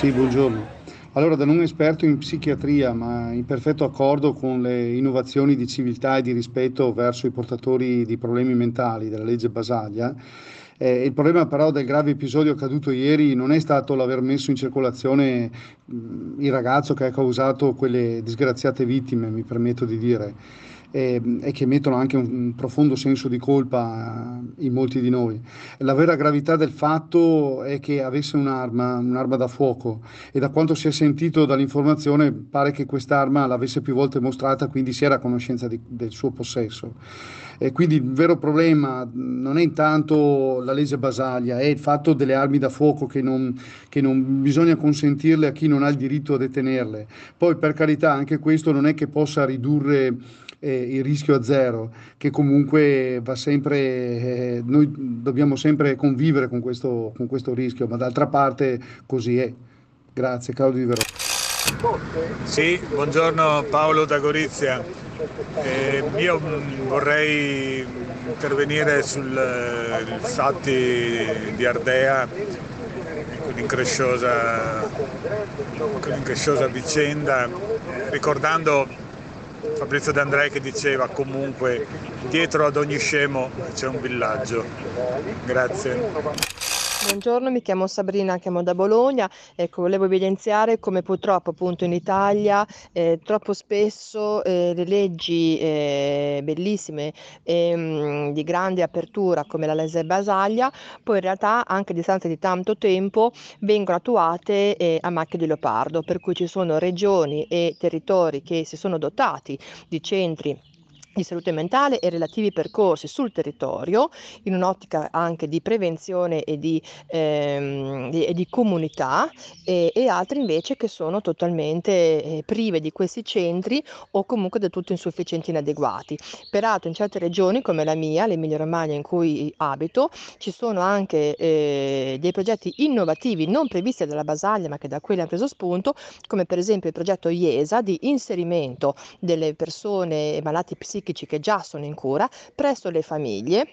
Sì, buongiorno. Allora, da non esperto in psichiatria, ma in perfetto accordo con le innovazioni di civiltà e di rispetto verso i portatori di problemi mentali della legge Basaglia, eh, il problema però del grave episodio accaduto ieri non è stato l'aver messo in circolazione mh, il ragazzo che ha causato quelle disgraziate vittime, mi permetto di dire e, e che mettono anche un, un, profondo senso di colpa in molti di noi. La vera gravità del fatto è che avesse un'arma, un'arma da fuoco e da quanto si è sentito dall'informazione pare che quest'arma l'avesse più volte mostrata, quindi si era a conoscenza di, del suo possesso. E quindi il vero problema non è intanto la legge Basaglia, è il fatto delle armi da fuoco che non, che non bisogna consentirle a chi non ha il diritto a detenerle. Poi per carità anche questo non è che possa ridurre eh, il rischio a zero, che comunque va sempre, eh, noi dobbiamo sempre convivere con questo, con questo rischio, ma d'altra parte così è. Grazie, Claudio Di Verona. Sì, buongiorno Paolo da Gorizia. Eh, io mm, vorrei intervenire sui fatti di Ardea, quell'incresciosa, quell'incresciosa vicenda, ricordando Fabrizio D'Andrea che diceva comunque dietro ad ogni scemo c'è un villaggio. Grazie. Buongiorno, mi chiamo Sabrina, chiamo da Bologna. Ecco, volevo evidenziare come purtroppo appunto in Italia eh, troppo spesso eh, le leggi eh, bellissime ehm, di grande apertura come la legge Basaglia, poi in realtà anche a distanza di tanto tempo vengono attuate eh, a macchia di leopardo, per cui ci sono regioni e territori che si sono dotati di centri di salute mentale e relativi percorsi sul territorio in un'ottica anche di prevenzione e di, ehm, di, e di comunità e, e, altri invece che sono totalmente eh, prive di questi centri o comunque del tutto insufficienti e inadeguati. Peraltro in certe regioni come la mia, l'Emilia Romagna in cui abito, ci sono anche eh, dei progetti innovativi non previsti dalla Basaglia ma che da quelli hanno preso spunto come per esempio il progetto IESA di inserimento delle persone malate psichiche psichici che già sono in cura presso le famiglie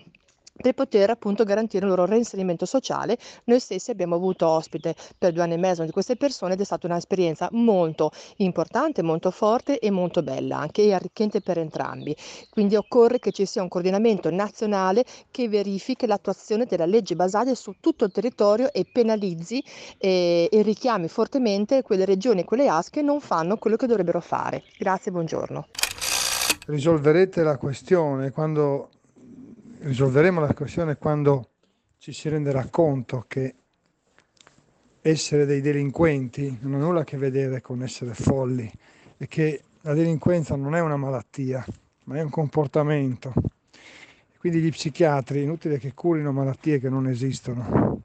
per poter appunto garantire un loro reinserimento sociale. Noi stessi abbiamo avuto ospite per due anni e mezzo di queste persone ed è stata un'esperienza molto importante, molto forte e molto bella, anche arricchente per entrambi. Quindi occorre che ci sia un coordinamento nazionale che verifichi l'attuazione della legge Basaglia su tutto il territorio e penalizzi eh, e richiami fortemente quelle regioni e quelle AS che non fanno quello che dovrebbero fare. Grazie, buongiorno risolverete la questione quando risolveremo la questione quando ci si renderà conto che essere dei delinquenti non ha nulla a che vedere con essere folli e che la delinquenza non è una malattia, ma è un comportamento. Quindi gli psichiatri, inutile che curino malattie che non esistono.